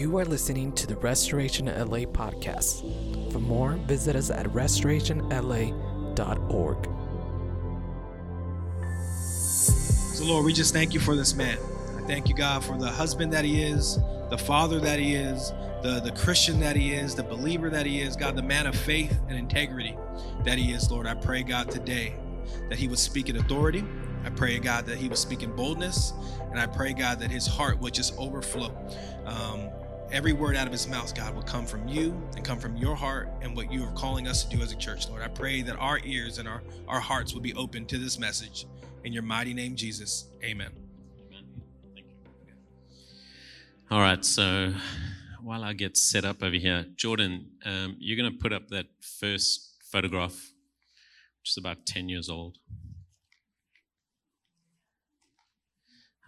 You are listening to the Restoration LA podcast. For more, visit us at restorationla.org. So, Lord, we just thank you for this man. I thank you, God, for the husband that he is, the father that he is, the, the Christian that he is, the believer that he is, God, the man of faith and integrity that he is, Lord. I pray, God, today that he would speak in authority. I pray, God, that he would speak in boldness. And I pray, God, that his heart would just overflow. Um, every word out of his mouth, God, will come from you and come from your heart and what you are calling us to do as a church, Lord. I pray that our ears and our, our hearts will be open to this message. In your mighty name, Jesus. Amen. Amen. Thank you. All right, so while I get set up over here, Jordan, um, you're going to put up that first photograph, which is about 10 years old.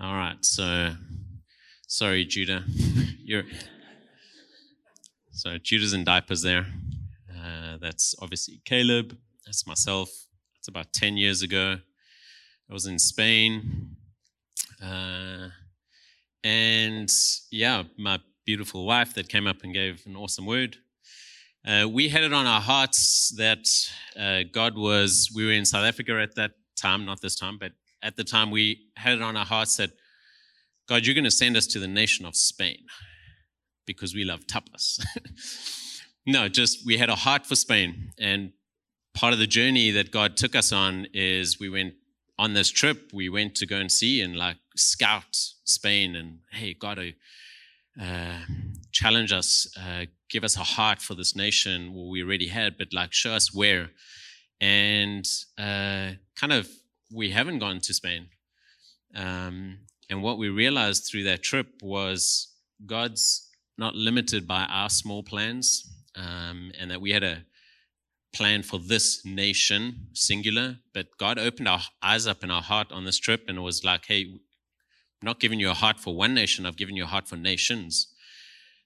All right, so sorry, Judah. You're so Judah's in diapers there. Uh, that's obviously Caleb. That's myself. It's about 10 years ago. I was in Spain. Uh, and yeah, my beautiful wife that came up and gave an awesome word. Uh, we had it on our hearts that uh, God was, we were in South Africa at that time, not this time, but at the time we had it on our hearts that God, you're going to send us to the nation of Spain because we love tapas. no, just we had a heart for Spain. And part of the journey that God took us on is we went on this trip, we went to go and see and like scout Spain and hey, God, uh, challenge us, uh, give us a heart for this nation well, we already had, but like show us where. And uh, kind of, we haven't gone to Spain. Um, and what we realized through that trip was God's not limited by our small plans, um, and that we had a plan for this nation, singular, but God opened our eyes up in our heart on this trip and it was like, hey, I'm not giving you a heart for one nation, I've given you a heart for nations.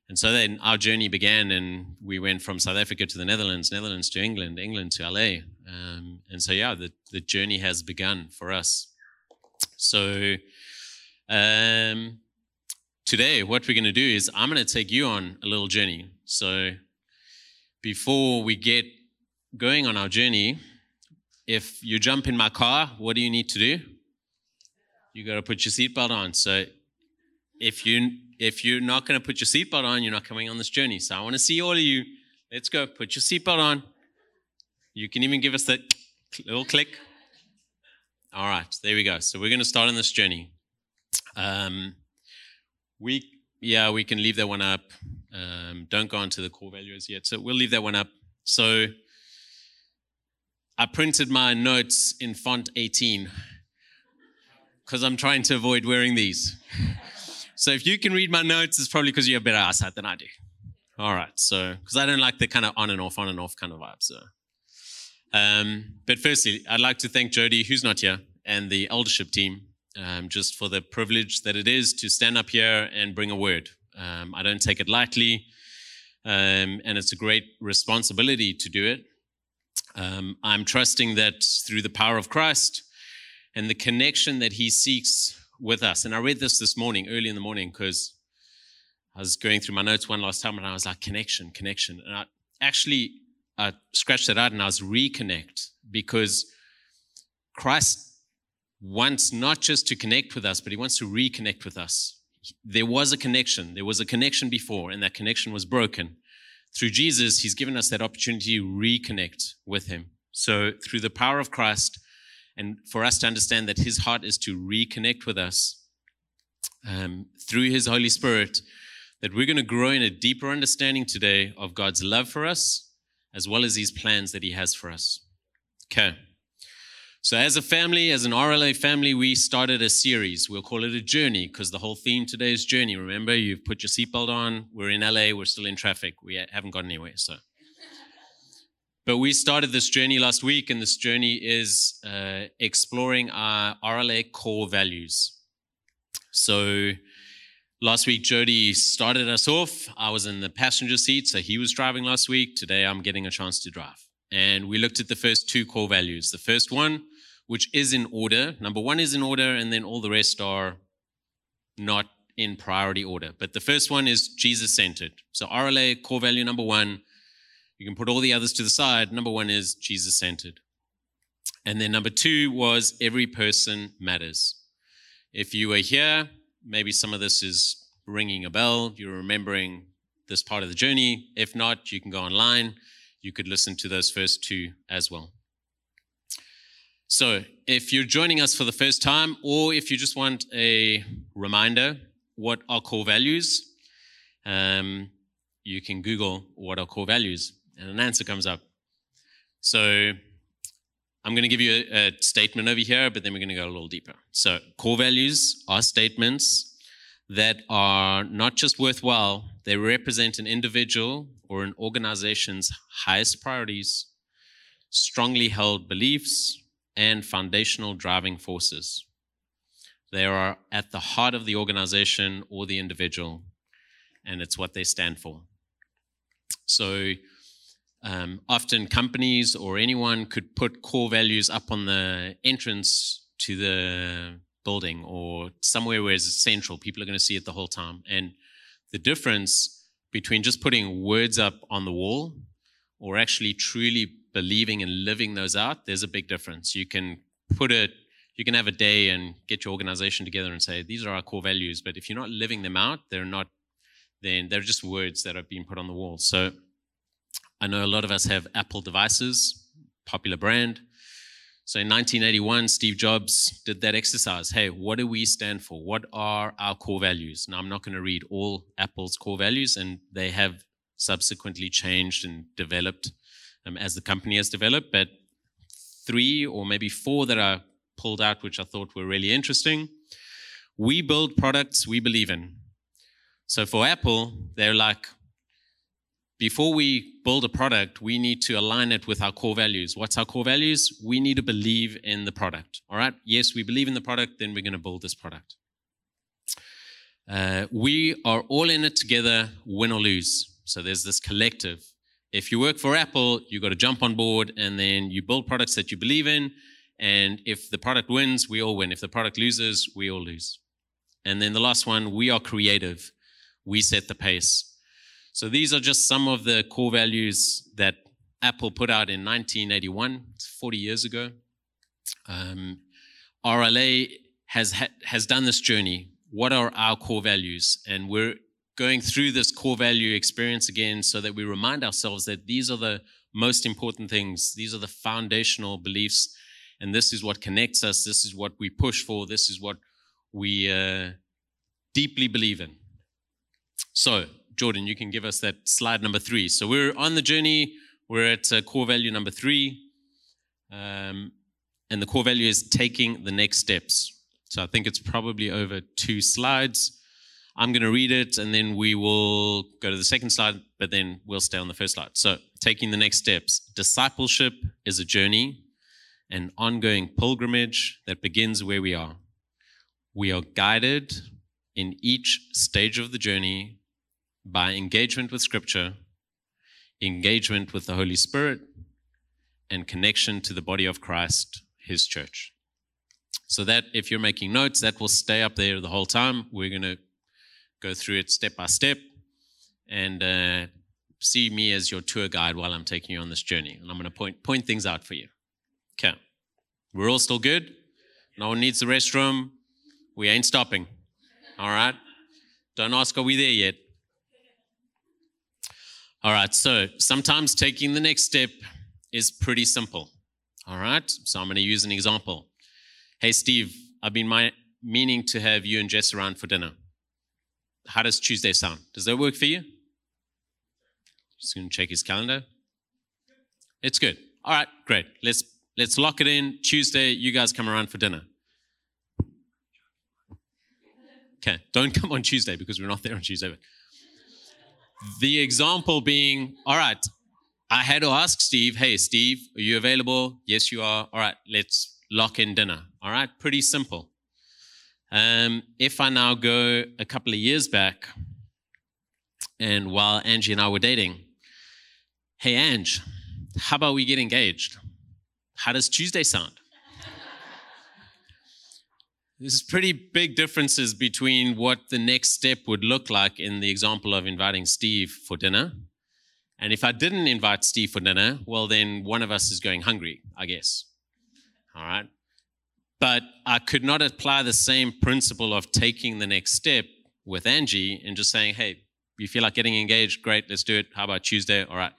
And so then our journey began, and we went from South Africa to the Netherlands, Netherlands to England, England to LA. Um, and so, yeah, the, the journey has begun for us. So, um, today, what we're going to do is I'm going to take you on a little journey. So, before we get going on our journey, if you jump in my car, what do you need to do? You got to put your seatbelt on. So, if you if you're not going to put your seatbelt on, you're not coming on this journey. So, I want to see all of you. Let's go. Put your seatbelt on. You can even give us that little click. All right, there we go. So, we're going to start on this journey. Um, we yeah, we can leave that one up. Um, don't go on to the core values yet. So we'll leave that one up. So I printed my notes in font 18 because I'm trying to avoid wearing these. so if you can read my notes, it's probably because you have better eyesight than I do. All right. So because I don't like the kind of on and off, on and off kind of vibe. So, um, but firstly, I'd like to thank Jody, who's not here, and the eldership team um, just for the privilege that it is to stand up here and bring a word. Um, I don't take it lightly, um, and it's a great responsibility to do it. Um, I'm trusting that through the power of Christ and the connection that He seeks with us. And I read this this morning, early in the morning, because I was going through my notes one last time, and I was like, connection, connection. And I actually I scratched that out, and I was reconnect because Christ wants not just to connect with us, but he wants to reconnect with us. There was a connection. There was a connection before, and that connection was broken. Through Jesus, he's given us that opportunity to reconnect with him. So, through the power of Christ, and for us to understand that his heart is to reconnect with us um, through his Holy Spirit, that we're going to grow in a deeper understanding today of God's love for us, as well as his plans that he has for us. Okay. So, as a family, as an RLA family, we started a series. We'll call it a journey because the whole theme today is journey. Remember, you've put your seatbelt on. We're in LA. We're still in traffic. We haven't gone anywhere. So, but we started this journey last week, and this journey is uh, exploring our RLA core values. So, last week, Jody started us off. I was in the passenger seat, so he was driving last week. Today, I'm getting a chance to drive. And we looked at the first two core values. The first one which is in order. Number one is in order, and then all the rest are not in priority order. But the first one is Jesus centered. So RLA, core value number one. You can put all the others to the side. Number one is Jesus centered. And then number two was every person matters. If you were here, maybe some of this is ringing a bell. You're remembering this part of the journey. If not, you can go online. You could listen to those first two as well. So, if you're joining us for the first time, or if you just want a reminder, what are core values? Um, you can Google what are core values, and an answer comes up. So, I'm going to give you a, a statement over here, but then we're going to go a little deeper. So, core values are statements that are not just worthwhile, they represent an individual or an organization's highest priorities, strongly held beliefs, and foundational driving forces. They are at the heart of the organization or the individual, and it's what they stand for. So, um, often companies or anyone could put core values up on the entrance to the building or somewhere where it's central. People are going to see it the whole time. And the difference between just putting words up on the wall or actually truly believing and living those out, there's a big difference. You can put it, you can have a day and get your organization together and say, these are our core values. But if you're not living them out, they're not, then they're just words that have been put on the wall. So I know a lot of us have Apple devices, popular brand. So in 1981, Steve Jobs did that exercise. Hey, what do we stand for? What are our core values? Now, I'm not going to read all Apple's core values, and they have subsequently changed and developed um, as the company has developed, but three or maybe four that I pulled out, which I thought were really interesting. We build products we believe in. So for Apple, they're like, before we build a product, we need to align it with our core values. What's our core values? We need to believe in the product. All right. Yes, we believe in the product, then we're going to build this product. Uh, we are all in it together, win or lose. So there's this collective. If you work for Apple, you've got to jump on board and then you build products that you believe in. And if the product wins, we all win. If the product loses, we all lose. And then the last one, we are creative. We set the pace. So these are just some of the core values that Apple put out in 1981, 40 years ago. Um, RLA has has done this journey. What are our core values? And we're going through this core value experience again so that we remind ourselves that these are the most important things. These are the foundational beliefs. And this is what connects us. This is what we push for. This is what we uh, deeply believe in. So, Jordan, you can give us that slide number three. So, we're on the journey. We're at uh, core value number three. Um, and the core value is taking the next steps. So, I think it's probably over two slides. I'm going to read it and then we will go to the second slide, but then we'll stay on the first slide. So, taking the next steps. Discipleship is a journey, an ongoing pilgrimage that begins where we are. We are guided in each stage of the journey by engagement with Scripture, engagement with the Holy Spirit, and connection to the body of Christ, His church. So, that if you're making notes, that will stay up there the whole time. We're going to go through it step by step and uh, see me as your tour guide while I'm taking you on this journey. And I'm going to point, point things out for you. Okay. We're all still good? No one needs the restroom. We ain't stopping. All right? Don't ask, are we there yet? All right, so sometimes taking the next step is pretty simple. All right, so I'm going to use an example. Hey, Steve, I've been my, meaning to have you and Jess around for dinner how does Tuesday sound? Does that work for you? Just gonna check his calendar. It's good. All right, great. Let's let's lock it in. Tuesday, you guys come around for dinner. Okay, don't come on Tuesday because we're not there on Tuesday. But the example being, all right, I had to ask Steve, hey, Steve, are you available? Yes, you are. All right, let's lock in dinner. All right, pretty simple. Um, if I now go a couple of years back, and while Angie and I were dating, hey, Ange, how about we get engaged? How does Tuesday sound? there's pretty big differences between what the next step would look like in the example of inviting Steve for dinner. And if I didn't invite Steve for dinner, well, then one of us is going hungry, I guess. All right. But I could not apply the same principle of taking the next step with Angie and just saying, hey, you feel like getting engaged? Great, let's do it. How about Tuesday? All right.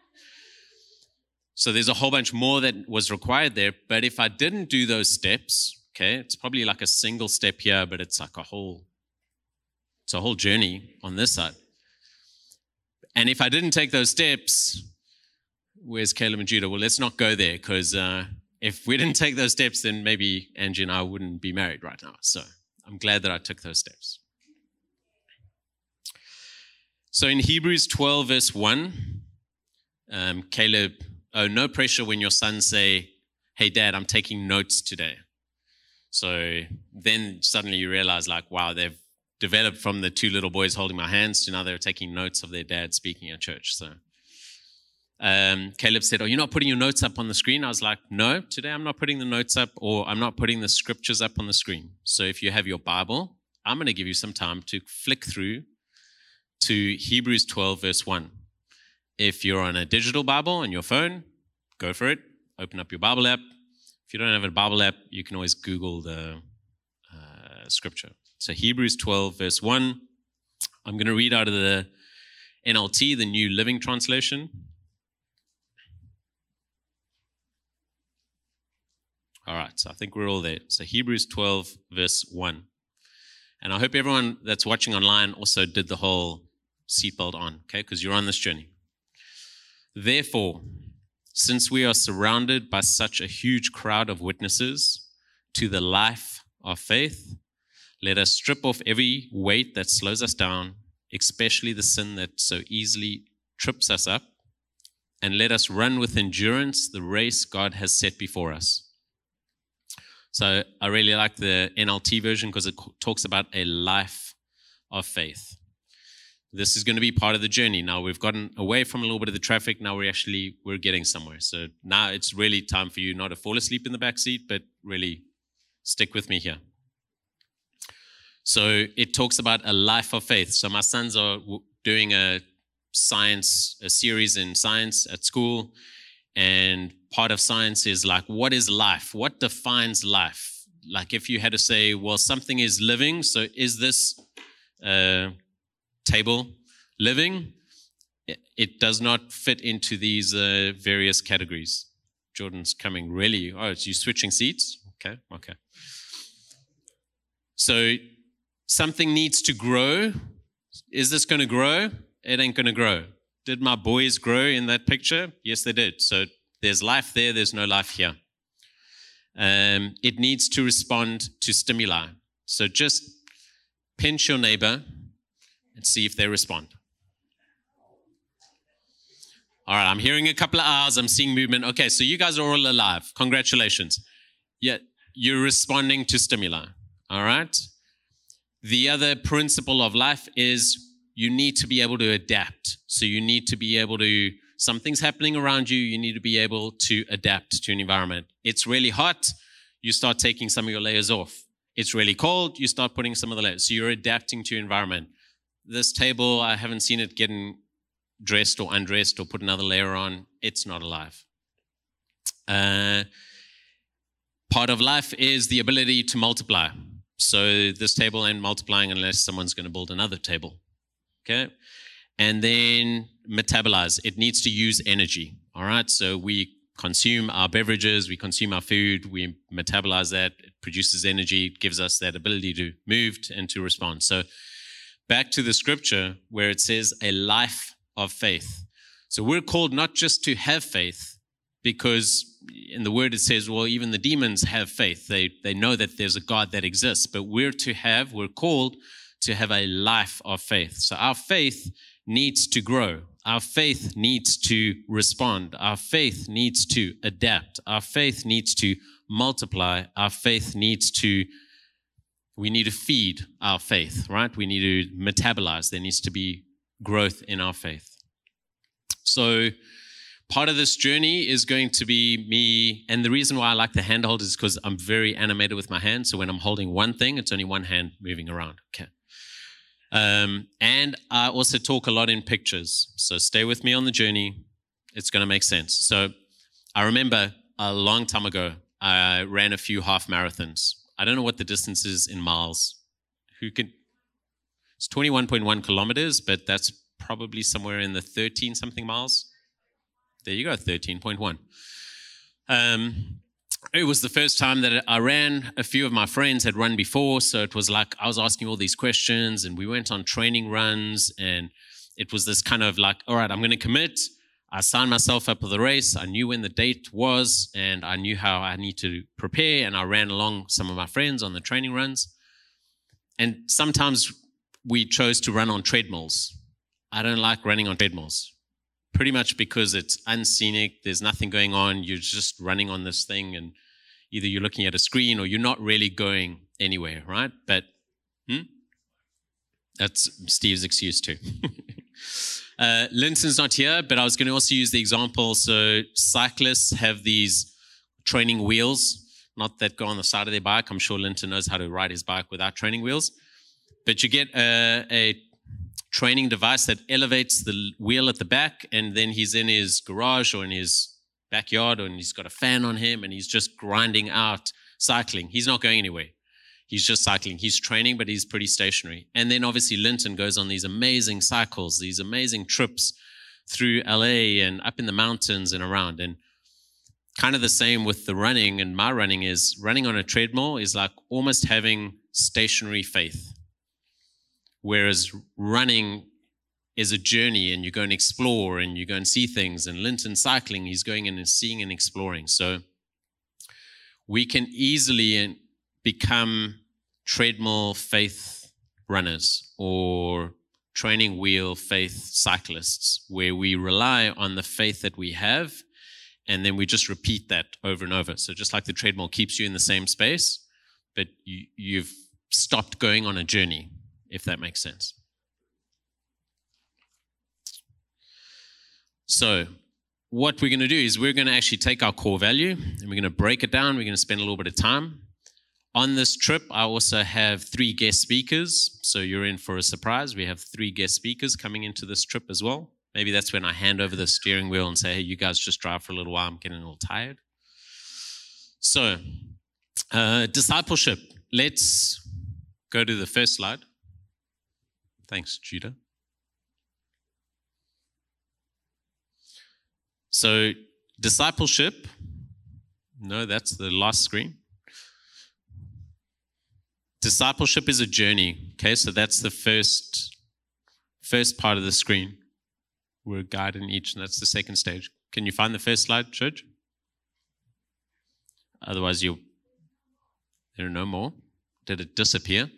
So there's a whole bunch more that was required there. But if I didn't do those steps, okay, it's probably like a single step here, but it's like a whole, it's a whole journey on this side. And if I didn't take those steps, where's Caleb and Judah? Well, let's not go there because uh, if we didn't take those steps, then maybe Angie and I wouldn't be married right now. So I'm glad that I took those steps. So in Hebrews 12, verse 1, um, Caleb, oh, no pressure when your sons say, Hey, dad, I'm taking notes today. So then suddenly you realize, like, wow, they've developed from the two little boys holding my hands to now they're taking notes of their dad speaking at church. So um, Caleb said, Oh, you're not putting your notes up on the screen? I was like, No, today I'm not putting the notes up or I'm not putting the scriptures up on the screen. So if you have your Bible, I'm going to give you some time to flick through to Hebrews 12, verse 1. If you're on a digital Bible on your phone, go for it. Open up your Bible app. If you don't have a Bible app, you can always Google the uh, scripture. So Hebrews 12, verse 1. I'm going to read out of the NLT, the New Living Translation. All right, so I think we're all there. So Hebrews 12, verse 1. And I hope everyone that's watching online also did the whole seatbelt on, okay? Because you're on this journey. Therefore, since we are surrounded by such a huge crowd of witnesses to the life of faith, let us strip off every weight that slows us down, especially the sin that so easily trips us up, and let us run with endurance the race God has set before us. So I really like the NLT version because it talks about a life of faith. This is going to be part of the journey. Now we've gotten away from a little bit of the traffic. Now we're actually we're getting somewhere. So now it's really time for you not to fall asleep in the back seat, but really stick with me here. So it talks about a life of faith. So my sons are doing a science, a series in science at school. And part of science is like, what is life? What defines life? Like if you had to say, well, something is living. So is this uh, table living? It does not fit into these uh, various categories. Jordan's coming really. Oh, you switching seats? Okay, okay. So something needs to grow. Is this going to grow? It ain't going to grow. Did my boys grow in that picture? Yes, they did. So there's life there, there's no life here. Um, it needs to respond to stimuli. So just pinch your neighbor and see if they respond. All right, I'm hearing a couple of hours. I'm seeing movement. Okay, so you guys are all alive. Congratulations. Yeah, you're responding to stimuli. All right. The other principle of life is you need to be able to adapt. So you need to be able to, something's happening around you, you need to be able to adapt to an environment. It's really hot, you start taking some of your layers off. It's really cold, you start putting some of the layers. So you're adapting to your environment. This table, I haven't seen it getting dressed or undressed or put another layer on. It's not alive. Uh, part of life is the ability to multiply. So this table ain't multiplying unless someone's going to build another table. Okay. And then metabolize. It needs to use energy. All right. So we consume our beverages, we consume our food, we metabolize that. It produces energy, it gives us that ability to move and to respond. So back to the scripture where it says a life of faith. So we're called not just to have faith, because in the word it says, well, even the demons have faith. They, they know that there's a God that exists, but we're to have, we're called to have a life of faith. So our faith needs to grow. Our faith needs to respond. Our faith needs to adapt. Our faith needs to multiply. Our faith needs to, we need to feed our faith, right? We need to metabolize. There needs to be growth in our faith. So, part of this journey is going to be me. And the reason why I like the handhold is because I'm very animated with my hand. So when I'm holding one thing, it's only one hand moving around. Okay. Um, and I also talk a lot in pictures. So stay with me on the journey. It's going to make sense. So I remember a long time ago, I ran a few half marathons. I don't know what the distance is in miles. Who can? It's 21.1 kilometers, but that's probably somewhere in the 13 something miles. There you go, 13.1. Um, it was the first time that I ran. A few of my friends had run before, so it was like I was asking all these questions, and we went on training runs, and it was this kind of like, all right, I'm going to commit. I signed myself up for the race. I knew when the date was, and I knew how I need to prepare. And I ran along some of my friends on the training runs. And sometimes we chose to run on treadmills. I don't like running on treadmills, pretty much because it's unscenic. There's nothing going on. You're just running on this thing, and either you're looking at a screen or you're not really going anywhere, right? But hmm? that's Steve's excuse too. Uh, Linton's not here, but I was going to also use the example. So cyclists have these training wheels, not that go on the side of their bike. I'm sure Linton knows how to ride his bike without training wheels. But you get a, a training device that elevates the wheel at the back, and then he's in his garage or in his backyard, and he's got a fan on him, and he's just grinding out cycling. He's not going anywhere. He's just cycling. He's training, but he's pretty stationary. And then obviously Linton goes on these amazing cycles, these amazing trips through LA and up in the mountains and around. And kind of the same with the running and my running is running on a treadmill is like almost having stationary faith. Whereas running is a journey and you go and explore and you go and see things. And Linton cycling, he's going in and seeing and exploring. So we can easily uh, become treadmill faith runners or training wheel faith cyclists, where we rely on the faith that we have and then we just repeat that over and over. So, just like the treadmill keeps you in the same space, but you, have stopped going on a journey, if that makes sense. So, what we're going to do is we're going to actually take our core value and we're going to break it down. We're going to spend a little bit of time on this trip, I also have three guest speakers. So you're in for a surprise. We have three guest speakers coming into this trip as well. Maybe that's when I hand over the steering wheel and say, hey, you guys just drive for a little while. I'm getting a little tired. So, uh, discipleship. Let's go to the first slide. Thanks, Judah. So, discipleship. No, that's the last screen. Discipleship is a journey. Okay, so that's the first first part of the screen. We're guiding each, and that's the second stage. Can you find the first slide, church? Otherwise, you there are no more. Did it disappear?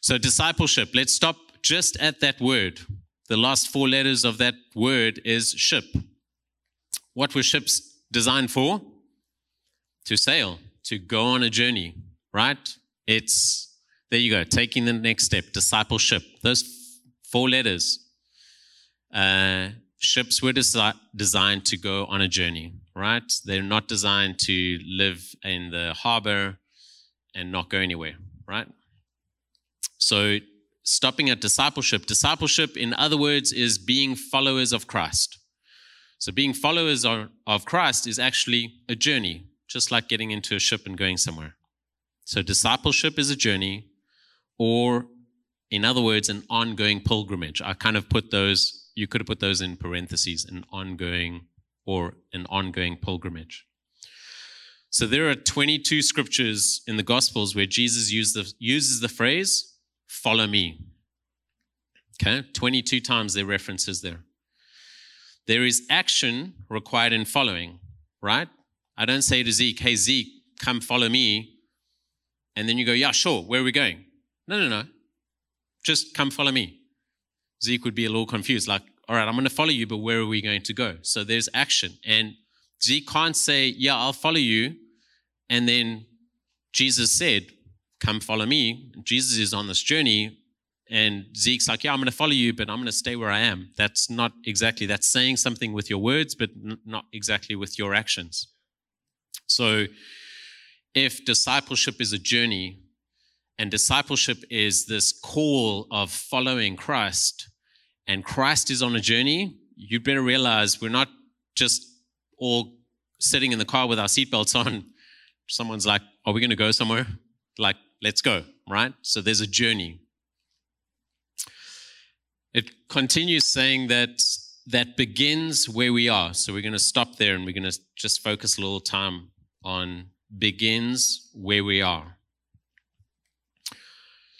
So discipleship. Let's stop just at that word. The last four letters of that word is ship. What were ships designed for? To sail, to go on a journey, right? It's, there you go, taking the next step, discipleship. Those four letters. Uh, ships were desi- designed to go on a journey, right? They're not designed to live in the harbor and not go anywhere, right? So, stopping at discipleship, discipleship, in other words, is being followers of Christ. So, being followers of Christ is actually a journey, just like getting into a ship and going somewhere. So discipleship is a journey, or in other words, an ongoing pilgrimage. I kind of put those, you could have put those in parentheses, an ongoing or an ongoing pilgrimage. So there are 22 scriptures in the Gospels where Jesus the, uses the phrase, follow me. Okay, 22 times there references there. There is action required in following, right? I don't say to Zeke, hey, Zeke, come follow me and then you go, yeah, sure, where are we going? No, no, no. Just come follow me. Zeke would be a little confused, like, all right, I'm going to follow you, but where are we going to go? So there's action. And Zeke can't say, yeah, I'll follow you. And then Jesus said, come follow me. Jesus is on this journey. and Zeke's like, yeah, I'm going to follow you, but I'm going to stay where I am. That's not exactly, that's saying something with your words, but n- not exactly with your actions. So if discipleship is a journey and discipleship is this call of following Christ, and Christ is on a journey, you'd better realize we're not just all sitting in the car with our seatbelts on. Someone's like, Are we going to go somewhere? Like, let's go, right? So there's a journey. It continues saying that that begins where we are. So we're going to stop there and we're going to just focus a little time on begins where we are.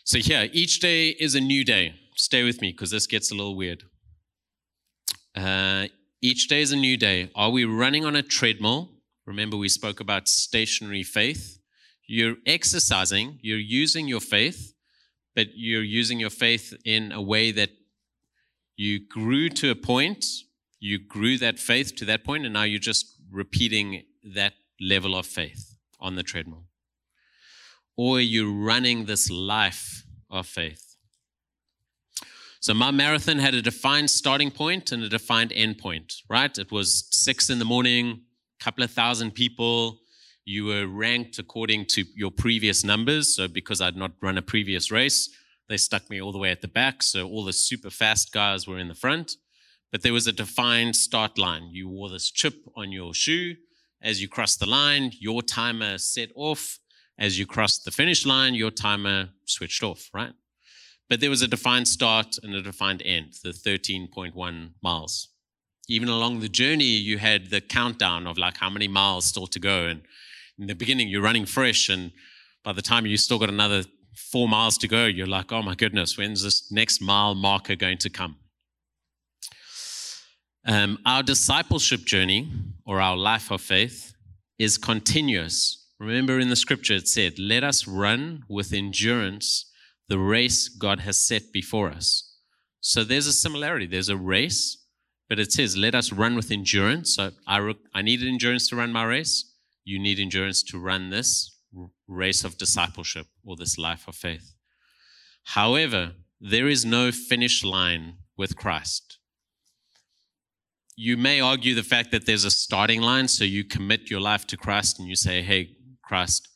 So, here, each day is a new day. Stay with me because this gets a little weird. Uh, each day is a new day. Are we running on a treadmill? Remember, we spoke about stationary faith. You're exercising, you're using your faith, but you're using your faith in a way that you grew to a point, you grew that faith to that point, and now you're just repeating that level of faith on the treadmill. Or you're running this life of faith. So my marathon had a defined starting point and a defined end point, right? It was six in the morning, a couple of thousand people. You were ranked according to your previous numbers. So because I'd not run a previous race, they stuck me all the way at the back. So all the super fast guys were in the front. But there was a defined start line. You wore this chip on your shoe. As you crossed the line, your timer set off. As you crossed the finish line, your timer switched off, right? But there was a defined start and a defined end, the 13.1 miles. Even along the journey, you had the countdown of like how many miles still to go. And in the beginning, you're running fresh. And by the time you've still got another four miles to go, you're like, oh my goodness, when's this next mile marker going to come? Um, our discipleship journey or our life of faith is continuous. Remember in the scripture, it said, let us run with endurance the race God has set before us. So there's a similarity. There's a race, but it says, let us run with endurance. So I, re- I need endurance to run my race. You need endurance to run this race of discipleship or this life of faith. However, there is no finish line with Christ. You may argue the fact that there's a starting line, so you commit your life to Christ and you say, Hey, Christ,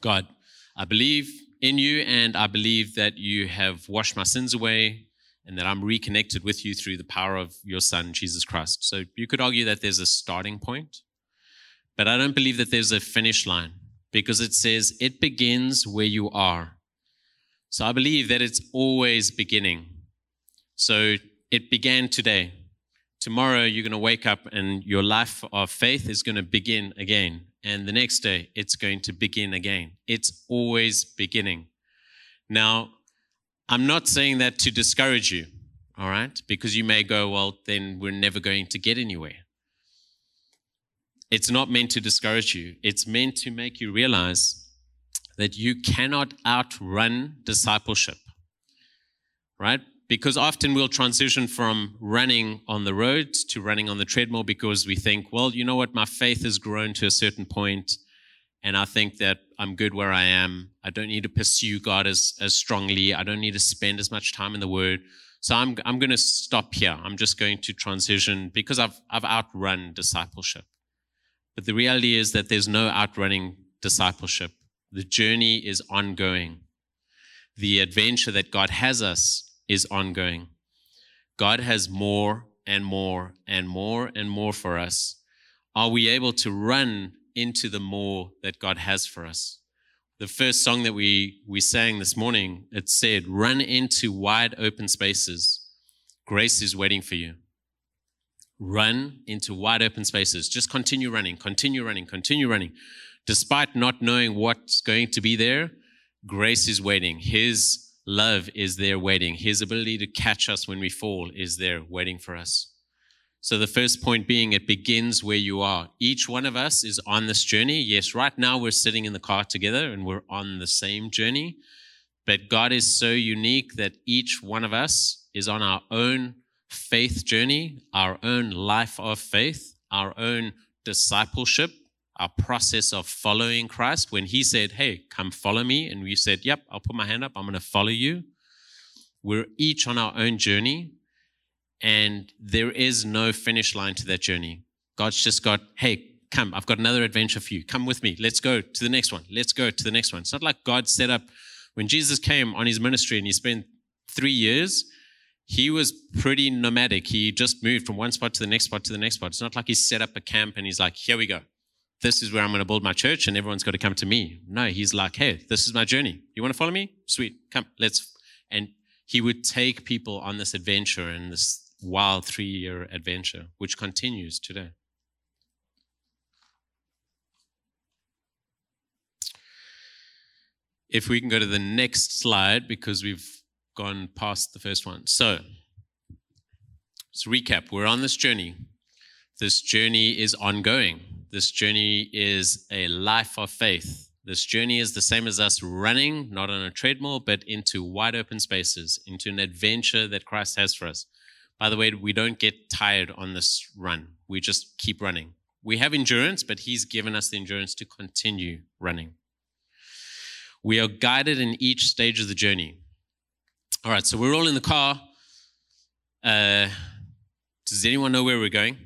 God, I believe in you, and I believe that you have washed my sins away and that I'm reconnected with you through the power of your Son, Jesus Christ. So you could argue that there's a starting point, but I don't believe that there's a finish line because it says it begins where you are. So I believe that it's always beginning. So it began today. Tomorrow you're going to wake up and your life of faith is going to begin again and the next day it's going to begin again. It's always beginning. Now, I'm not saying that to discourage you, all right? Because you may go, well, then we're never going to get anywhere. It's not meant to discourage you, it's meant to make you realize that you cannot outrun discipleship, right? because often we'll transition from running on the road to running on the treadmill because we think, well, you know what, my faith has grown to a certain point, and I think that I'm good where I am. I don't need to pursue God as, as strongly. I don't need to spend as much time in the Word. So I'm, I'm going to stop here. I'm just going to transition because I've, I've outrun discipleship. But the reality is that there's no outrunning discipleship. The journey is ongoing. The adventure that God has us is ongoing. God has more and more and more and more for us. Are we able to run into the more that God has for us? The first song that we, we sang this morning, it said, Run into wide open spaces. Grace is waiting for you. Run into wide open spaces. Just continue running, continue running, continue running. Despite not knowing what's going to be there, grace is waiting. His love is there waiting. His ability to catch us when we fall is there waiting for us. So, the first point being, it begins where you are. Each one of us is on this journey. Yes, right now we're sitting in the car together and we're on the same journey. But God is so unique that each one of us is on our own faith journey, our own life of faith, our own discipleship, our process of following Christ when he said, Hey, come follow me. And we said, Yep, I'll put my hand up. I'm going to follow you. We're each on our own journey, and there is no finish line to that journey. God's just got, hey, come, I've got another adventure for you. Come with me. Let's go to the next one. Let's go to the next one. It's not like God set up when Jesus came on his ministry and he spent three years, he was pretty nomadic. He just moved from one spot to the next spot to the next spot. It's not like he set up a camp and he's like, here we go. This is where I'm going to build my church and everyone's got to come to me. No, he's like, hey, this is my journey. You want to follow me? Sweet. Come, let's. And he would take people on this adventure and this wild three year adventure, which continues today. If we can go to the next slide, because we've gone past the first one. So, let's recap. We're on this journey. This journey is ongoing. This journey is a life of faith. This journey is the same as us running, not on a treadmill, but into wide open spaces, into an adventure that Christ has for us. By the way, we don't get tired on this run. We just keep running. We have endurance, but He's given us the endurance to continue running. We are guided in each stage of the journey. All right, so we're all in the car. Uh, does anyone know where we're going?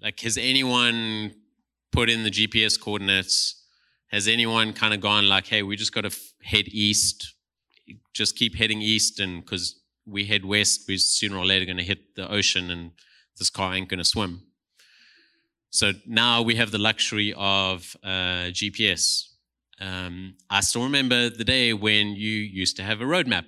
Like, has anyone put in the GPS coordinates? Has anyone kind of gone like, hey, we just got to f- head east, just keep heading east, and because we head west, we're sooner or later going to hit the ocean, and this car ain't going to swim. So now we have the luxury of uh, GPS. Um, I still remember the day when you used to have a roadmap.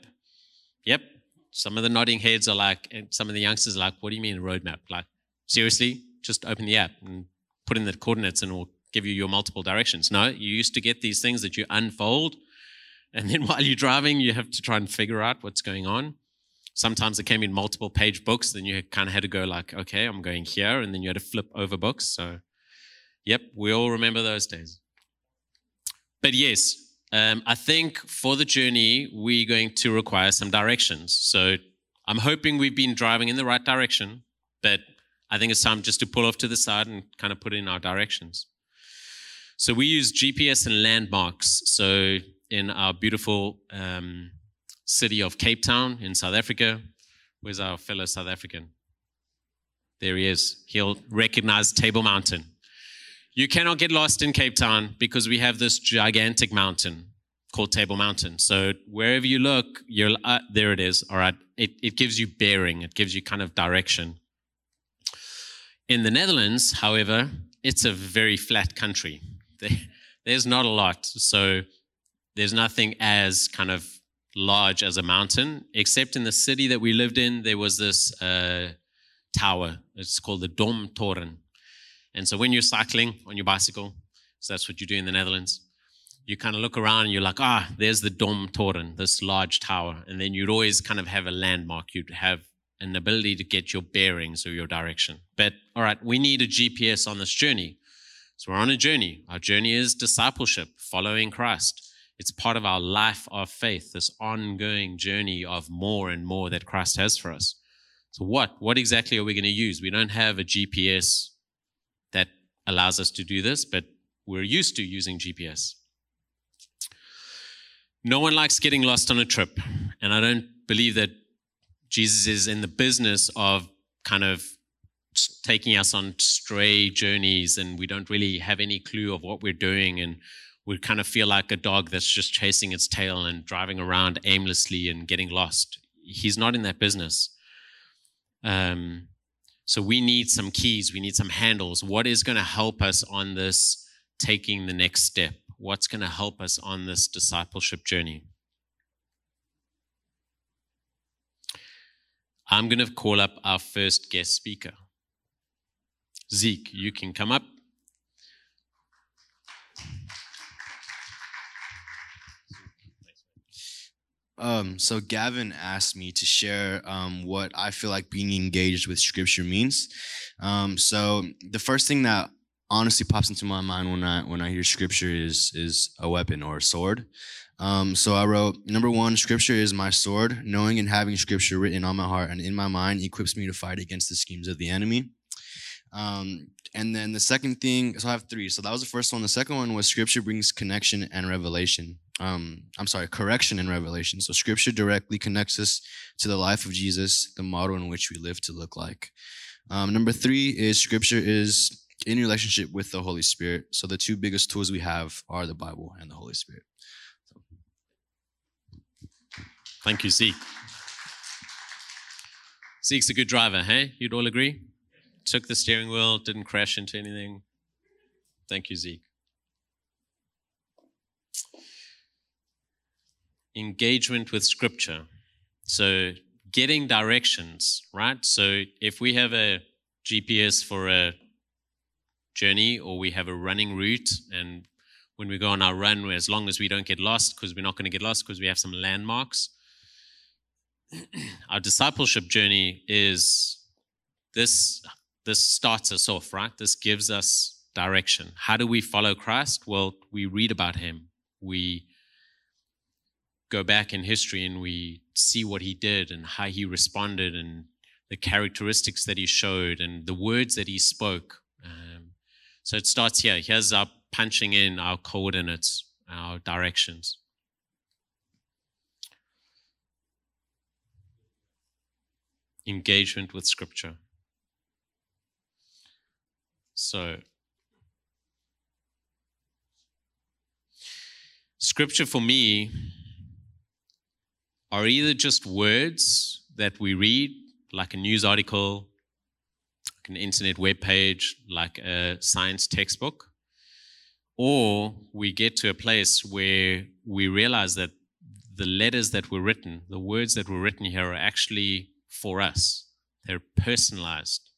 Yep. Some of the nodding heads are like, and some of the youngsters are like, what do you mean a roadmap? Like, seriously? Just open the app and put in the coordinates and it will give you your multiple directions. No, you used to get these things that you unfold. And then while you're driving, you have to try and figure out what's going on. Sometimes it came in multiple page books. Then you kind of had to go like, okay, I'm going here. And then you had to flip over books. So, yep, we all remember those days. But yes, um, I think for the journey, we're going to require some directions. So I'm hoping we've been driving in the right direction, but I think it's time just to pull off to the side and kind of put in our directions. So we use GPS and landmarks. So in our beautiful um, city of Cape Town in South Africa, where's our fellow South African? There he is. He'll recognize Table Mountain. You cannot get lost in Cape Town because we have this gigantic mountain called Table Mountain. So wherever you look, you're uh, there. It is. All right. It it gives you bearing. It gives you kind of direction. In the Netherlands, however, it's a very flat country. There's not a lot. So there's nothing as kind of large as a mountain, except in the city that we lived in, there was this uh, tower. It's called the Domtoren. And so when you're cycling on your bicycle, so that's what you do in the Netherlands, you kind of look around and you're like, ah, there's the Domtoren, this large tower. And then you'd always kind of have a landmark. You'd have an ability to get your bearings or your direction. But all right, we need a GPS on this journey. So we're on a journey. Our journey is discipleship, following Christ. It's part of our life of faith, this ongoing journey of more and more that Christ has for us. So what? What exactly are we going to use? We don't have a GPS allows us to do this, but we're used to using GPS. No one likes getting lost on a trip, and I don't believe that Jesus is in the business of kind of taking us on stray journeys and we don't really have any clue of what we're doing and we kind of feel like a dog that's just chasing its tail and driving around aimlessly and getting lost. He's not in that business. Um, so we need some keys, we need some handles. What is going to help us on this taking the next step? What's going to help us on this discipleship journey? I'm going to call up our first guest speaker. Zeke, you can come up. Um, so Gavin asked me to share um, what I feel like being engaged with Scripture means. Um, so the first thing that honestly pops into my mind when I when I hear Scripture is is a weapon or a sword. Um, so I wrote number one, Scripture is my sword. Knowing and having Scripture written on my heart and in my mind equips me to fight against the schemes of the enemy. Um, and then the second thing, so I have three. So that was the first one. The second one was Scripture brings connection and revelation. um, I'm sorry, correction and revelation. So scripture directly connects us to the life of Jesus, the model in which we live to look like. Um, number three is scripture is in relationship with the Holy Spirit. So the two biggest tools we have are the Bible and the Holy Spirit. Thank you, Zeke. Zeke's a good driver, hey? You'd all agree? Took the steering wheel, didn't crash into anything. Thank you, Zeke. Engagement with scripture. So, getting directions, right? So, if we have a GPS for a journey or we have a running route, and when we go on our run, as long as we don't get lost, because we're not going to get lost because we have some landmarks, our discipleship journey is this this starts us off right? This gives us direction. How do we follow christ? Well we read about him. We go back in history and we see what he did and how he responded and the characteristics that he showed and the words that he spoke. Um, so it starts here. Here's our punching in our coordinates our directions. Engagement with Scripture. So, Scripture for me are either just words that we read, like a news article, like an internet web page, like a science textbook, or we get to a place where we realize that the letters that were written, the words that were written here, are actually for us. They're personalized.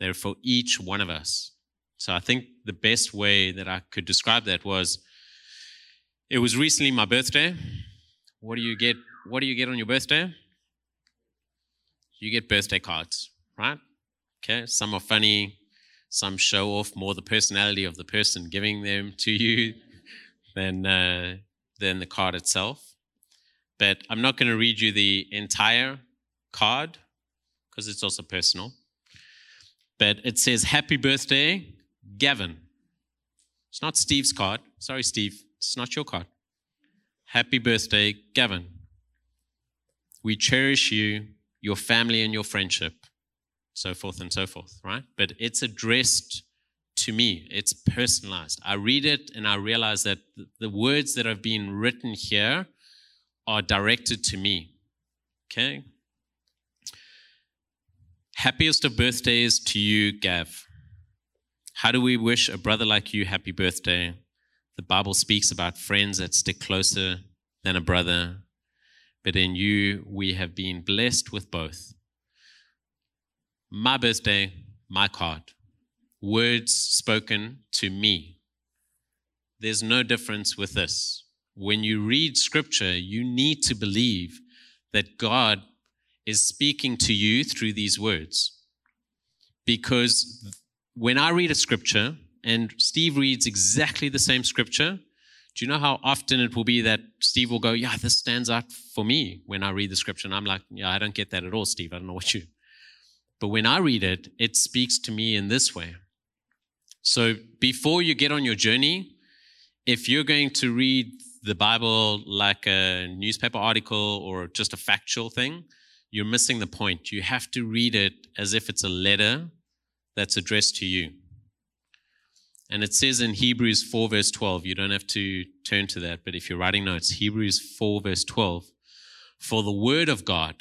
They're for each one of us. So I think the best way that I could describe that was it was recently my birthday. What do you get? What do you get on your birthday? You get birthday cards, right? Okay. Some are funny, some show off more the personality of the person giving them to you than uh, than the card itself. But I'm not going to read you the entire card because it's also personal. But it says, Happy birthday, Gavin. It's not Steve's card. Sorry, Steve. It's not your card. Happy birthday, Gavin. We cherish you, your family, and your friendship, so forth and so forth, right? But it's addressed to me, it's personalized. I read it and I realize that the words that have been written here are directed to me. Okay? Happiest of birthdays to you, Gav. How do we wish a brother like you happy birthday? The Bible speaks about friends that stick closer than a brother, but in you we have been blessed with both. My birthday, my card. Words spoken to me. There's no difference with this. When you read scripture, you need to believe that God is speaking to you through these words. Because when I read a scripture, and Steve reads exactly the same scripture, do you know how often it will be that Steve will go, Yeah, this stands out for me when I read the scripture? And I'm like, Yeah, I don't get that at all, Steve. I don't know what you. But when I read it, it speaks to me in this way. So before you get on your journey, if you're going to read the Bible like a newspaper article or just a factual thing, you're missing the point. You have to read it as if it's a letter that's addressed to you. And it says in Hebrews 4, verse 12, you don't have to turn to that, but if you're writing notes, Hebrews 4, verse 12, for the word of God,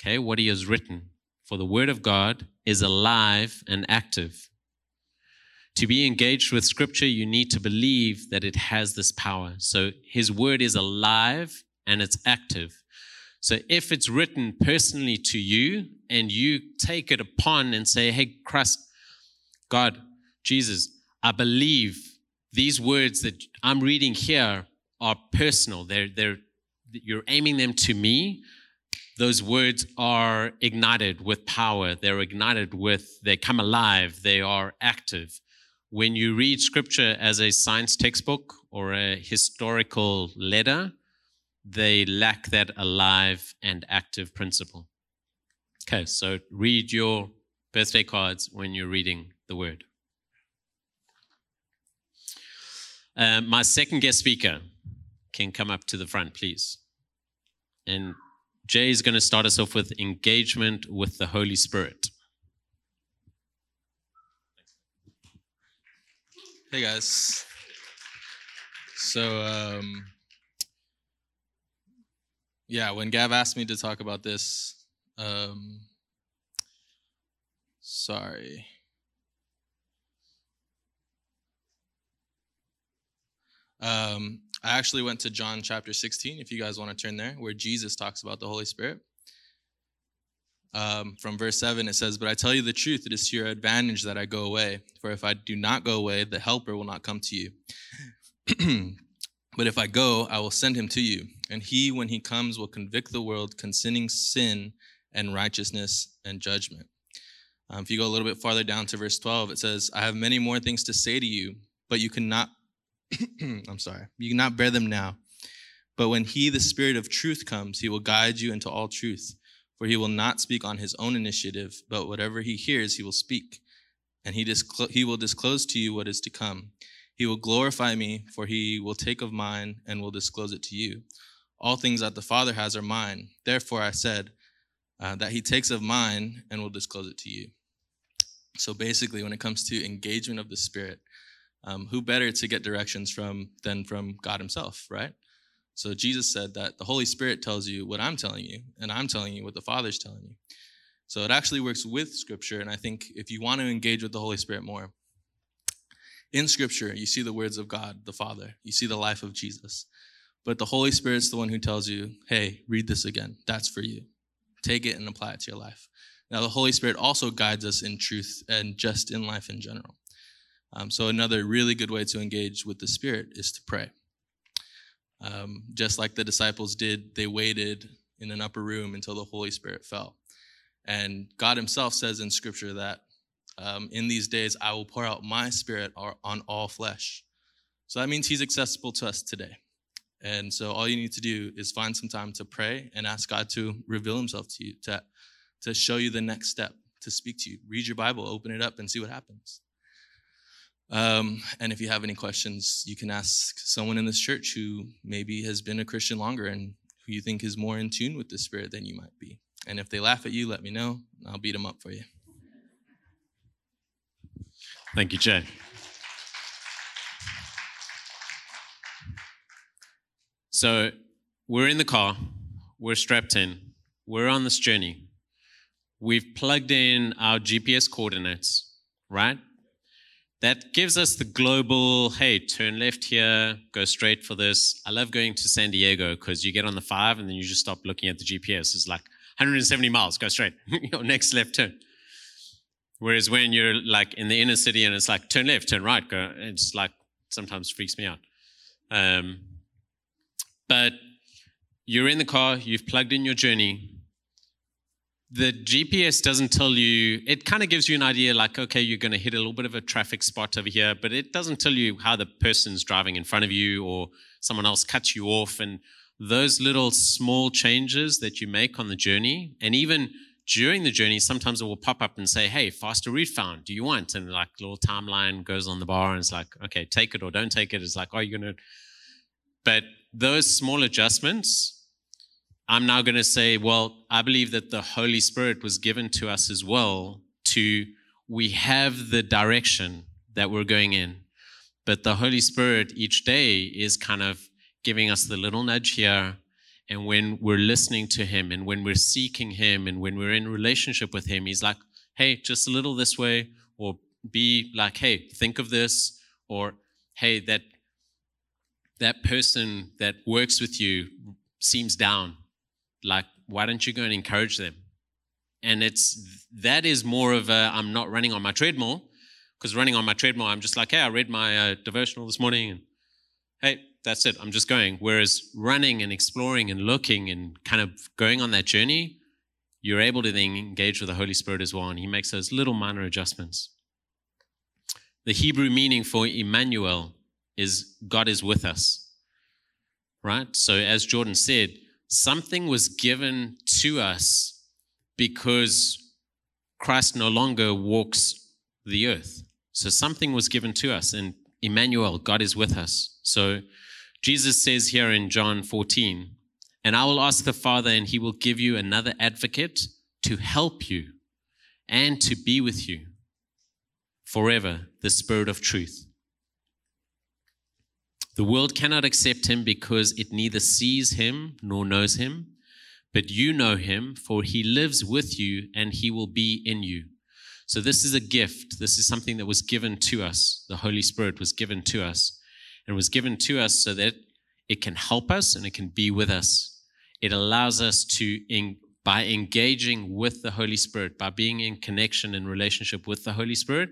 okay, what he has written, for the word of God is alive and active. To be engaged with scripture, you need to believe that it has this power. So his word is alive and it's active. So if it's written personally to you and you take it upon and say, hey, Christ, God, Jesus, I believe these words that I'm reading here are personal. They're, they're, you're aiming them to me. Those words are ignited with power. They're ignited with, they come alive. They are active. When you read scripture as a science textbook or a historical letter, they lack that alive and active principle. Okay, so read your birthday cards when you're reading the word. Um, my second guest speaker, can come up to the front, please. And Jay is going to start us off with engagement with the Holy Spirit. Hey guys. So um yeah, when Gav asked me to talk about this, um sorry. Um I actually went to John chapter 16 if you guys want to turn there where Jesus talks about the Holy Spirit. Um, from verse 7, it says, But I tell you the truth, it is to your advantage that I go away. For if I do not go away, the Helper will not come to you. but if I go, I will send him to you. And he, when he comes, will convict the world concerning sin and righteousness and judgment. Um, if you go a little bit farther down to verse 12, it says, I have many more things to say to you, but you cannot, I'm sorry, you cannot bear them now. But when he, the Spirit of truth, comes, he will guide you into all truth. For he will not speak on his own initiative, but whatever he hears, he will speak. And he, disclo- he will disclose to you what is to come. He will glorify me, for he will take of mine and will disclose it to you. All things that the Father has are mine. Therefore, I said uh, that he takes of mine and will disclose it to you. So basically, when it comes to engagement of the Spirit, um, who better to get directions from than from God Himself, right? So Jesus said that the Holy Spirit tells you what I'm telling you, and I'm telling you what the Father's telling you. So it actually works with Scripture, and I think if you want to engage with the Holy Spirit more, in Scripture, you see the words of God, the Father. You see the life of Jesus. But the Holy Spirit's the one who tells you, hey, read this again. That's for you. Take it and apply it to your life. Now, the Holy Spirit also guides us in truth and just in life in general. Um, so, another really good way to engage with the Spirit is to pray. Um, just like the disciples did, they waited in an upper room until the Holy Spirit fell. And God Himself says in Scripture that um, in these days I will pour out my Spirit on all flesh. So that means He's accessible to us today. And so all you need to do is find some time to pray and ask God to reveal Himself to you, to, to show you the next step, to speak to you. Read your Bible, open it up, and see what happens. Um, and if you have any questions, you can ask someone in this church who maybe has been a Christian longer and who you think is more in tune with the Spirit than you might be. And if they laugh at you, let me know. I'll beat them up for you. Thank you, Jay. So we're in the car, we're strapped in, we're on this journey. We've plugged in our GPS coordinates, right? That gives us the global hey turn left here go straight for this. I love going to san diego because you get on the five and then you just stop looking at the gps it's like 170 miles go straight. Your next left turn. Whereas when you're like in the inner city and it's like turn left turn right go it's like sometimes freaks me out. Um, but you're in the car you've plugged in your journey the GPS doesn't tell you, it kind of gives you an idea like, okay, you're going to hit a little bit of a traffic spot over here, but it doesn't tell you how the person's driving in front of you or someone else cuts you off. And those little small changes that you make on the journey, and even during the journey, sometimes it will pop up and say, hey, faster route found. Do you want? And like little timeline goes on the bar and it's like, okay, take it or don't take it. It's like, oh, you're going to. But those small adjustments I'm now going to say, well, I believe that the Holy Spirit was given to us as well to, we have the direction that we're going in. But the Holy Spirit each day is kind of giving us the little nudge here. And when we're listening to Him and when we're seeking Him and when we're in relationship with Him, He's like, hey, just a little this way, or be like, hey, think of this, or hey, that that person that works with you seems down like why don't you go and encourage them? And it's that is more of a i'm not running on my treadmill because running on my treadmill i'm just like hey i read my uh, devotional this morning and hey that's it i'm just going. Whereas running and exploring and looking and kind of going on that journey you're able to then engage with the holy spirit as well and he makes those little minor adjustments. The hebrew meaning for emmanuel is god is with us right? So as jordan said something was given to us because Christ no longer walks the earth. So something was given to us, and Emmanuel, God is with us. So Jesus says here in John 14, and I will ask the Father, and he will give you another advocate to help you and to be with you forever, the Spirit of truth. The world cannot accept him because it neither sees him nor knows him, but you know him, for he lives with you and he will be in you. So, this is a gift. This is something that was given to us. The Holy Spirit was given to us and was given to us so that it can help us and it can be with us. It allows us to, by engaging with the Holy Spirit, by being in connection and relationship with the Holy Spirit,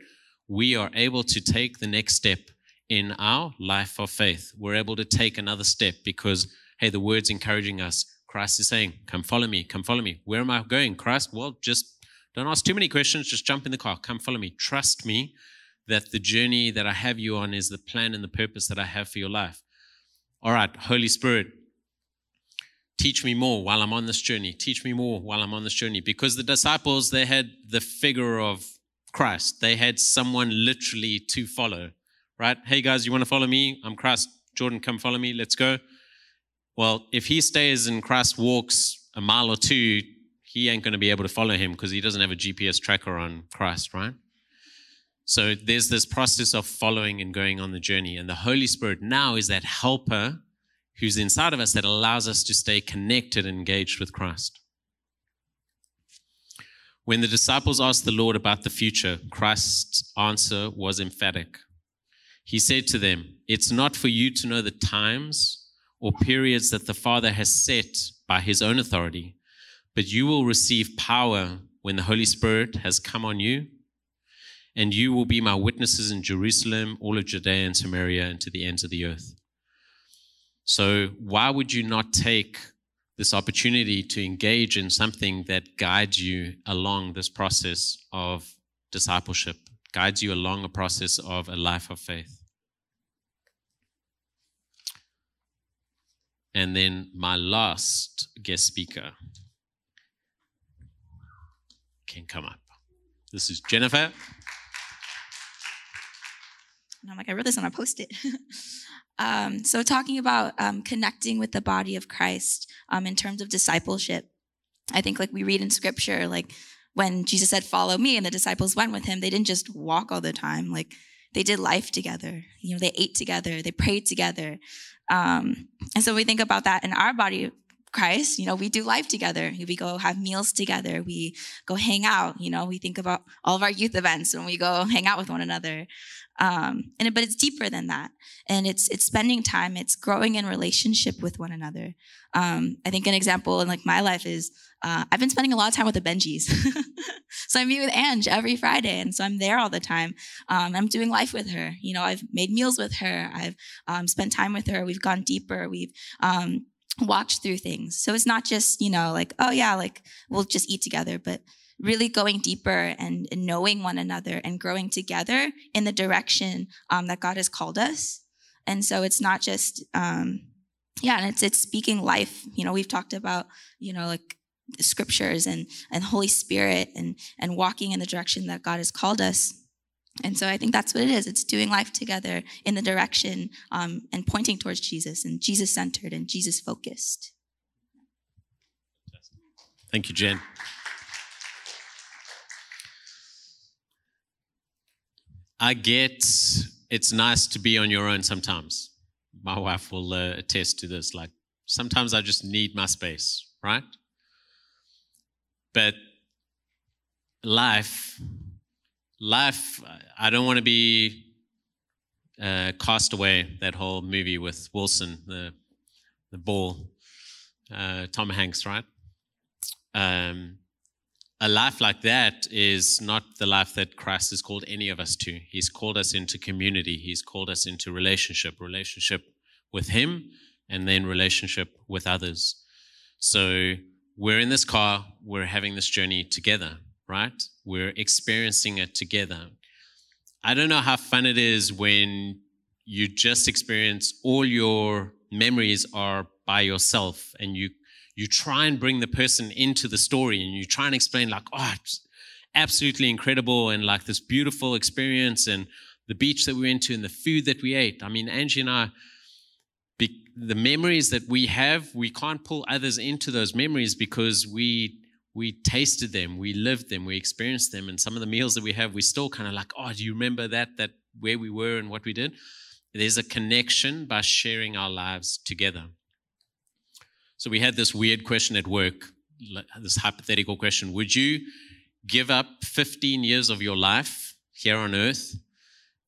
we are able to take the next step in our life of faith. We're able to take another step because, hey, the word's encouraging us. Christ is saying, Come follow me, come follow me. Where am I going, Christ? Well, just don't ask too many questions, just jump in the car, come follow me. Trust me that the journey that I have you on is the plan and the purpose that I have for your life. All right, Holy Spirit, teach me more while I'm on this journey. Teach me more while I'm on this journey. Because the disciples, they had the figure of Christ, they had someone literally to follow, right? Hey guys, you want to follow me? I'm Christ. Jordan, come follow me. Let's go. Well, if he stays and Christ walks a mile or two, he ain't going to be able to follow him because he doesn't have a GPS tracker on Christ, right? So there's this process of following and going on the journey. And the Holy Spirit now is that helper who's inside of us that allows us to stay connected and engaged with Christ. When the disciples asked the Lord about the future, Christ's answer was emphatic. He said to them, It's not for you to know the times or periods that the Father has set by his own authority, but you will receive power when the Holy Spirit has come on you, and you will be my witnesses in Jerusalem, all of Judea and Samaria, and to the ends of the earth. So, why would you not take this opportunity to engage in something that guides you along this process of discipleship, guides you along a process of a life of faith? And then my last guest speaker can come up. This is Jennifer. And I'm like, I wrote this on a post it. um, so, talking about um, connecting with the body of Christ um, in terms of discipleship, I think, like we read in scripture, like when Jesus said, Follow me, and the disciples went with him, they didn't just walk all the time. Like, they did life together. You know, they ate together, they prayed together. Um, and so we think about that in our body Christ, you know, we do life together. We go have meals together. We go hang out. You know, we think about all of our youth events when we go hang out with one another. Um, and but it's deeper than that, and it's it's spending time. It's growing in relationship with one another. Um, I think an example in like my life is uh, I've been spending a lot of time with the Benjis. so I meet with Ange every Friday, and so I'm there all the time. Um, I'm doing life with her. You know, I've made meals with her. I've um, spent time with her. We've gone deeper. We've um, walked through things. So it's not just, you know, like, oh yeah, like we'll just eat together, but really going deeper and, and knowing one another and growing together in the direction um, that God has called us. And so it's not just, um, yeah, and it's it's speaking life. You know, we've talked about, you know, like scriptures and and Holy Spirit and and walking in the direction that God has called us. And so I think that's what it is. It's doing life together in the direction um, and pointing towards Jesus and Jesus centered and Jesus focused. Thank you, Jen. I get it's nice to be on your own sometimes. My wife will uh, attest to this. Like sometimes I just need my space, right? But life life, I don't want to be uh, Castaway, that whole movie with Wilson, the the ball, uh, Tom Hanks, right? Um, a life like that is not the life that Christ has called any of us to. He's called us into community. He's called us into relationship, relationship with Him, and then relationship with others. So we're in this car. We're having this journey together right? We're experiencing it together. I don't know how fun it is when you just experience all your memories are by yourself and you you try and bring the person into the story and you try and explain like oh it's absolutely incredible and like this beautiful experience and the beach that we went to and the food that we ate i mean angie and i be, the memories that we have, we can't pull others into those memories because we we tasted them, we lived them, we experienced them, and some of the meals that we have, we still kind of like, oh, do you remember that that where we were and what we did? There's a connection by sharing our lives together. So we had this weird question at work, this hypothetical question: Would you give up 15 years of your life here on earth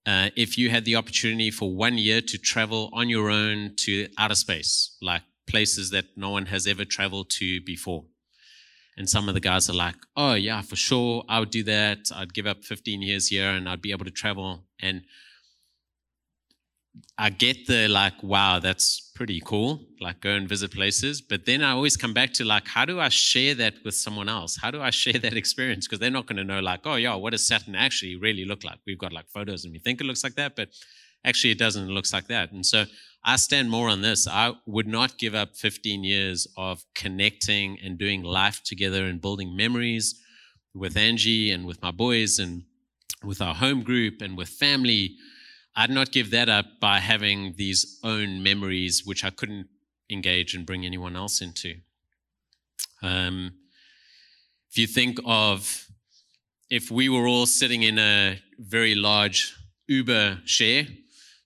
uh, if you had the opportunity for one year to travel on your own to outer space, like places that no one has ever traveled to before. And some of the guys are like, oh, yeah, for sure, I would do that. I'd give up 15 years here and I'd be able to travel. And I get the like, wow, that's pretty cool. Like, go and visit places. But then I always come back to like, how do I share that with someone else? How do I share that experience? Because they're not going to know, like, oh, yeah, what does Saturn actually really look like? We've got like photos and we think it looks like that, but actually it doesn't. It looks like that. And so I stand more on this. I would not give up 15 years of connecting and doing life together and building memories with Angie and with my boys and with our home group and with family I'd not give that up by having these own memories which I couldn't engage and bring anyone else into. Um, if you think of if we were all sitting in a very large Uber share,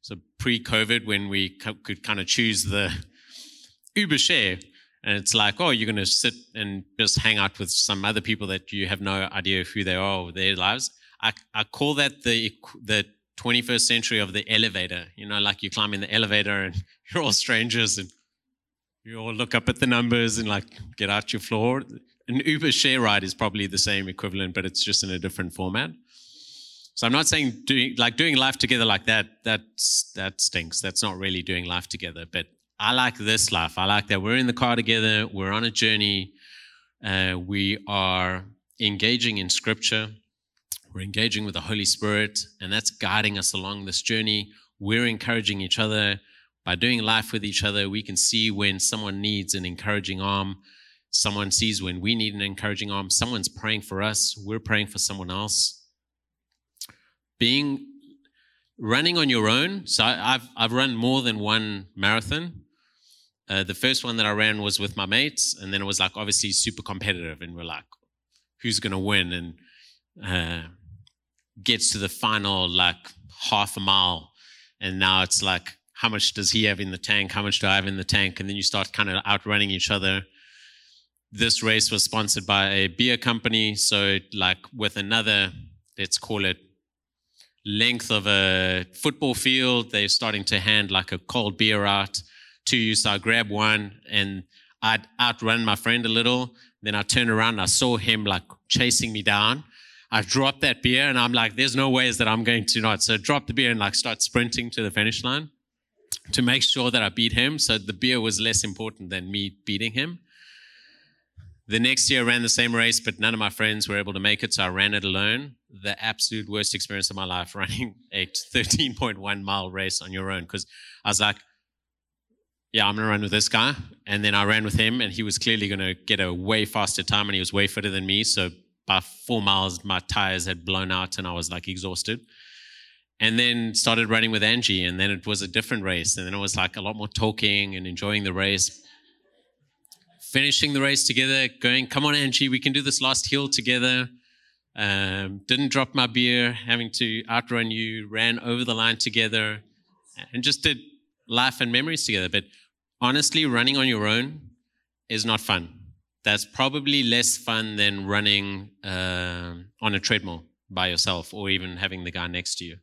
so pre COVID, when we could kind of choose the Uber share, and it's like, oh, you're going to sit and just hang out with some other people that you have no idea who they are or their lives. I, I call that the the 21st century of the elevator. You know, like you climb in the elevator and you're all strangers and you all look up at the numbers and like get out your floor. An Uber share ride is probably the same equivalent, but it's just in a different format. So I'm not saying doing like doing life together like that. That's that stinks. That's not really doing life together. But I like this life. I like that we're in the car together. We're on a journey. Uh, we are engaging in Scripture. We're engaging with the Holy Spirit, and that's guiding us along this journey. We're encouraging each other. By doing life with each other, we can see when someone needs an encouraging arm. Someone sees when we need an encouraging arm. Someone's praying for us. We're praying for someone else. Being running on your own. So I've I've run more than one marathon. Uh, the first one that I ran was with my mates, and then it was like obviously super competitive, and we're like, who's going to win? And uh, gets to the final like half a mile, and now it's like, how much does he have in the tank? How much do I have in the tank? And then you start kind of outrunning each other. This race was sponsored by a beer company, so like with another, let's call it length of a football field, they're starting to hand like a cold beer out to you. So I grab one and I'd outrun my friend a little. Then I turned around I saw him like chasing me down. I've dropped that beer and I'm like, there's no ways that I'm going to not. So drop the beer and like start sprinting to the finish line to make sure that I beat him. So the beer was less important than me beating him. The next year I ran the same race, but none of my friends were able to make it, so I ran it alone. The absolute worst experience of my life running a 13.1 mile race on your own. Because I was like, yeah, I'm gonna run with this guy. And then I ran with him, and he was clearly gonna get a way faster time, and he was way fitter than me. So by four miles, my tires had blown out and I was like exhausted. And then started running with Angie, and then it was a different race. And then it was like a lot more talking and enjoying the race. Finishing the race together, going, come on, Angie, we can do this last hill together. Um, didn't drop my beer, having to outrun you, ran over the line together, and just did life and memories together. But honestly, running on your own is not fun that's probably less fun than running uh, on a treadmill by yourself or even having the guy next to you.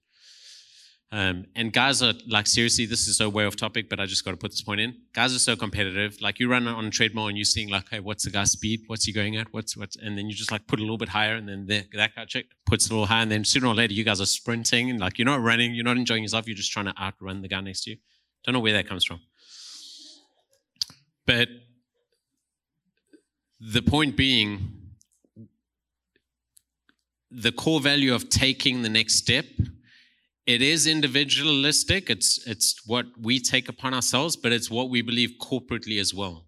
Um, and guys are like, seriously, this is so way off topic, but I just got to put this point in. Guys are so competitive. Like, you run on a treadmill and you're seeing, like, hey, what's the guy's speed? What's he going at? What's, what's, and then you just like put a little bit higher, and then the, that guy check, puts a little higher, and then sooner or later, you guys are sprinting, and like, you're not running, you're not enjoying yourself, you're just trying to outrun the guy next to you. Don't know where that comes from. But the point being, the core value of taking the next step it is individualistic. It's it's what we take upon ourselves but it's what we believe corporately as well.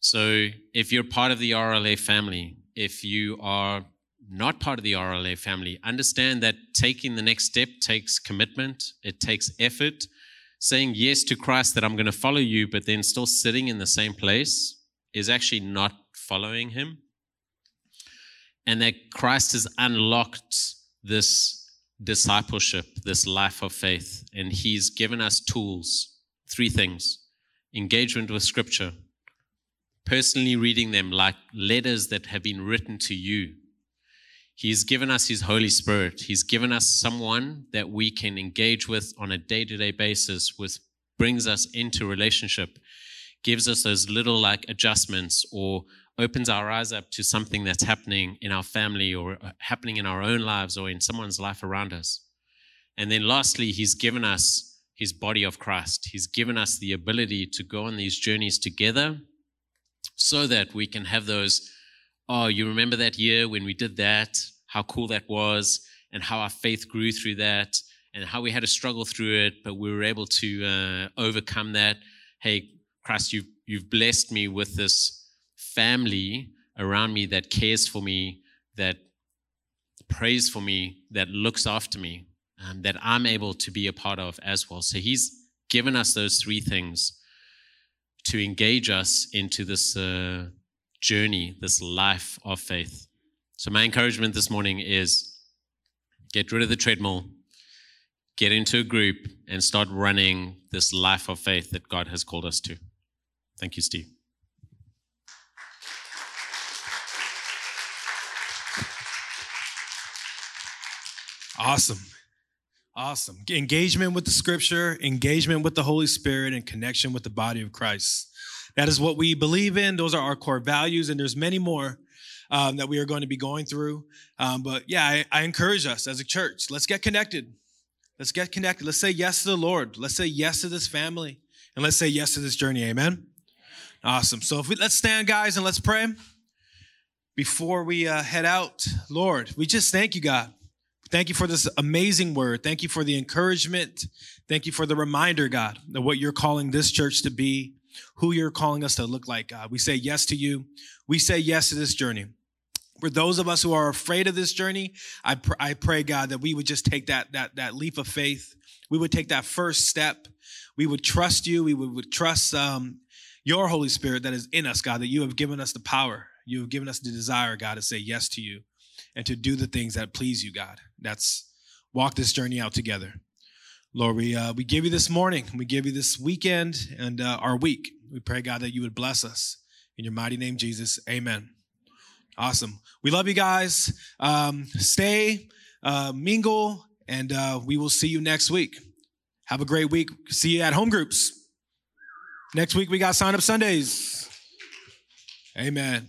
So if you're part of the rla family if you are not part of the rla family understand that taking the next step takes commitment it takes effort. Saying yes to Christ that I'm going to follow you, but then still sitting in the same place is actually not following him. And that Christ has unlocked this discipleship, this life of faith, and he's given us tools three things engagement with scripture, personally reading them like letters that have been written to you. He's given us His Holy Spirit. He's given us someone that we can engage with on a day to day basis, with brings us into relationship, gives us those little like adjustments, or opens our eyes up to something that's happening in our family or uh, happening in our own lives or in someone's life around us. And then lastly, He's given us his body of Christ. He's given us the ability to go on these journeys together so that we can have those, oh, you remember that year when we did that, how cool that was, and how our faith grew through that, and how we had to struggle through it, but we were able to uh, overcome that. Hey, Christ, you've, you've blessed me with this family around me that cares for me, that prays for me, that looks after me um, that I'm able to be a part of as well. So he's given us those three things to engage us into this uh, journey, this life of faith. So my encouragement this morning is get rid of the treadmill, get into a group, and start running this life of faith that God has called us to. Thank you, Steve. Awesome. Awesome. Engagement with the scripture, engagement with the Holy Spirit, and connection with the body of Christ. That is what we believe in. Those are our core values, and there's many more um, that we are going to be going through. Um, but yeah, I, I encourage us as a church. Let's get connected. Let's get connected. Let's say yes to the Lord. Let's say yes to this family, and let's say yes to this journey. Amen. Awesome. So if we let's stand, guys, and let's pray before we uh, head out. Lord, we just thank you, God. Thank you for this amazing word. Thank you for the encouragement. Thank you for the reminder, God, of what you're calling this church to be, who you're calling us to look like, God. We say yes to you. We say yes to this journey. For those of us who are afraid of this journey, I, pr- I pray, God, that we would just take that, that, that leap of faith. We would take that first step. We would trust you. We would, would trust um, your Holy Spirit that is in us, God, that you have given us the power. You have given us the desire, God, to say yes to you and to do the things that please you, God. That's walk this journey out together. Lord, we, uh, we give you this morning, we give you this weekend and uh, our week. We pray, God, that you would bless us. In your mighty name, Jesus, amen. Awesome. We love you guys. Um, stay, uh, mingle, and uh, we will see you next week. Have a great week. See you at home groups. Next week, we got sign up Sundays. Amen.